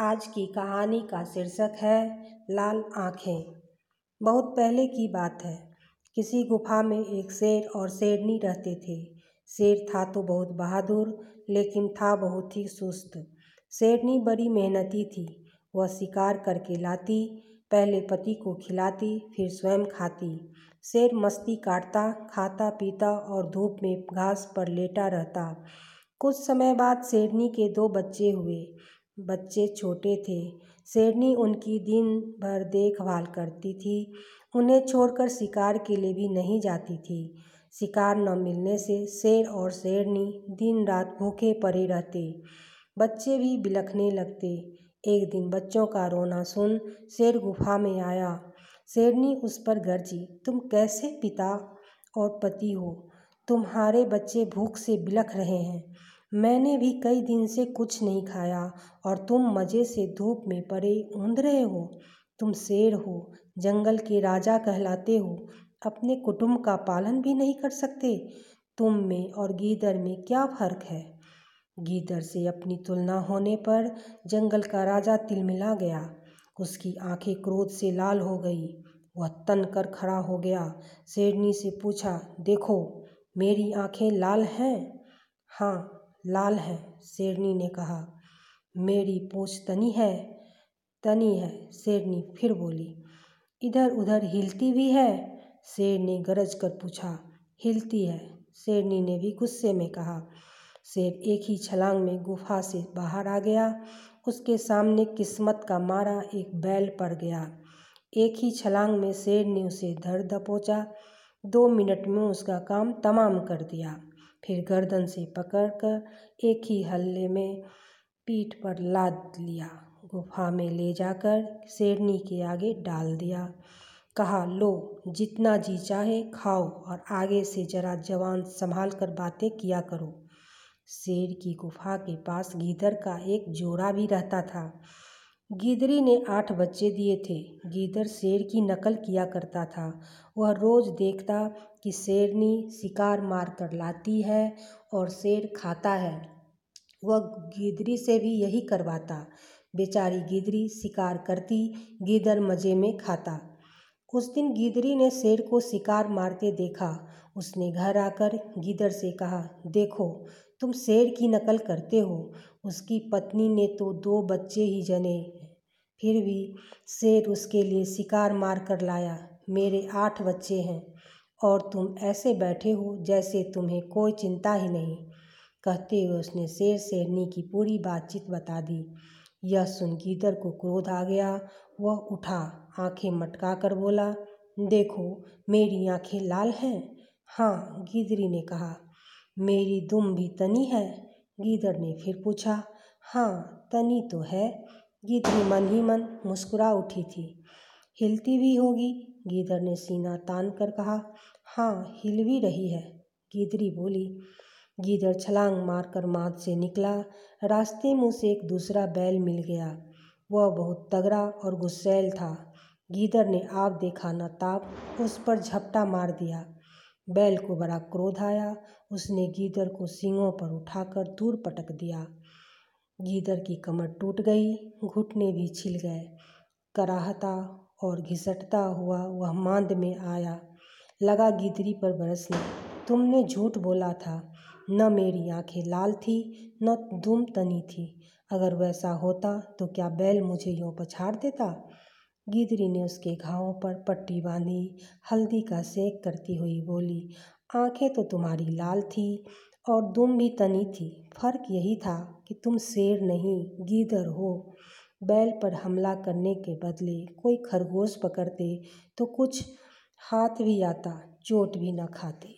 आज की कहानी का शीर्षक है, लाल आँखें। बहुत पहले की बात है। किसी गुफा में एक शेर और शेरनी रहते थे। शेर था तो बहुत बहादुर, लेकिन था बहुत ही सुस्त। शेरनी बड़ी मेहनती थी। वह शिकार करके लाती, पहले पति को खिलाती, फिर स्वयं खाती। शेर मस्ती काटता, खाता, पीता और धूप में घास पर लेटा रहता। कुछ समय बाद शेरनी के दो बच्चे हुए। बच्चे छोटे थे। शेरनी उनकी दिन भर देखभाल करती थी। उन्हें छोड़कर शिकार के लिए भी नहीं जाती थी। शिकार न मिलने से शेर और शेरनी दिन रात भूखे पड़े रहते। बच्चे भी बिलखने लगते। एक दिन बच्चों का रोना सुन शेर गुफा में आया। शेरनी उस पर गरजी, तुम कैसे पिता और पति हो? तुम्हारे बच्चे भूख से बिलख रहे हैं। मैंने भी कई दिन से कुछ नहीं खाया और तुम मज़े से धूप में पड़े ऊँध रहे हो। तुम शेर हो, जंगल के राजा कहलाते हो, अपने कुटुंब का पालन भी नहीं कर सकते। तुम में और गीदड़ में क्या फ़र्क है? गीदड़ से अपनी तुलना होने पर जंगल का राजा तिलमिला गया। उसकी आँखें क्रोध से लाल हो गई। वह तन कर खड़ा हो गया। शेरनी से पूछा, देखो, मेरी आँखें लाल हैं? हाँ लाल है, शेरनी ने कहा। मेरी पूछ तनी है तनी है, शेरनी फिर बोली। इधर उधर हिलती भी है शेर ने गरज कर पूछा। हिलती है, शेरनी ने भी गुस्से में कहा। शेर एक ही छलांग में गुफा से बाहर आ गया। उसके सामने किस्मत का मारा एक बैल पड़ गया। एक ही छलांग में शेर ने उसे धर दबोचा दो मिनट में उसका काम तमाम कर दिया। फिर गर्दन से पकड़कर एक ही हल्ले में पीठ पर लाद लिया। गुफा में ले जाकर शेरनी के आगे डाल दिया। कहा, लो, जितना जी चाहे खाओ और आगे से जरा जवान संभाल कर बातें किया करो। शेर की गुफा के पास गीदड़ का एक जोड़ा भी रहता था। गीदड़ी ने आठ बच्चे दिए थे। गीदड़ शेर की नकल किया करता था। वह रोज़ देखता कि शेरनी शिकार मार कर लाती है और शेर खाता है। वह गिदड़ी से भी यही करवाता। बेचारी गिदड़ी शिकार करती गीदड़ मज़े में खाता। उस दिन गिदड़ी ने शेर को शिकार मारते देखा। उसने घर आकर गीदड़ से कहा, देखो तुम शेर की नकल करते हो। उसकी पत्नी ने तो दो बच्चे ही जने। फिर भी शेर उसके लिए शिकार मार कर लाया, मेरे आठ बच्चे हैं और तुम ऐसे बैठे हो जैसे तुम्हें कोई चिंता ही नहीं। कहते हुए उसने शेर शेरनी की पूरी बातचीत बता दी। यह सुन गीदड़ को क्रोध आ गया। वह उठा, आँखें मटका कर बोला, देखो, मेरी आँखें लाल हैं। हाँ गीदड़ी ने कहा। मेरी दुम भी तनी है? गीदड़ ने फिर पूछा हाँ तनी तो है। गीदड़ी मन ही मन मुस्कुरा उठी थी। हिलती भी होगी? गीदड़ ने सीना तान कर कहा हाँ हिल भी रही है। गीदड़ी बोली, गीदड़ छलांग मारकर माद से निकला। रास्ते में उसे एक दूसरा बैल मिल गया। वह बहुत तगड़ा और गुस्सैल था। गीदड़ ने आप देखा न ताप, उस पर झपटा मार दिया। बैल को बड़ा क्रोध आया। उसने गीदड़ को सींगों पर उठाकर दूर पटक दिया। गीदड़ की कमर टूट गई, घुटने भी छिल गए। कराहता और घिसटता हुआ वह मांद में आया। लगा गिदरी पर बरसने। तुमने झूठ बोला था। न मेरी आँखें लाल थी, न दुम तनी थी। अगर वैसा होता तो क्या बैल मुझे यूँ पछाड़ देता? गिदरी ने उसके घावों पर पट्टी बांधी, हल्दी का सेक करती हुई बोली, आँखें तो तुम्हारी लाल थी और दुम भी तनी थी। फ़र्क यही था कि तुम शेर नहीं गीदड़ हो। बैल पर हमला करने के बदले कोई खरगोश पकड़ते तो कुछ हाथ भी आता, चोट भी न खाते।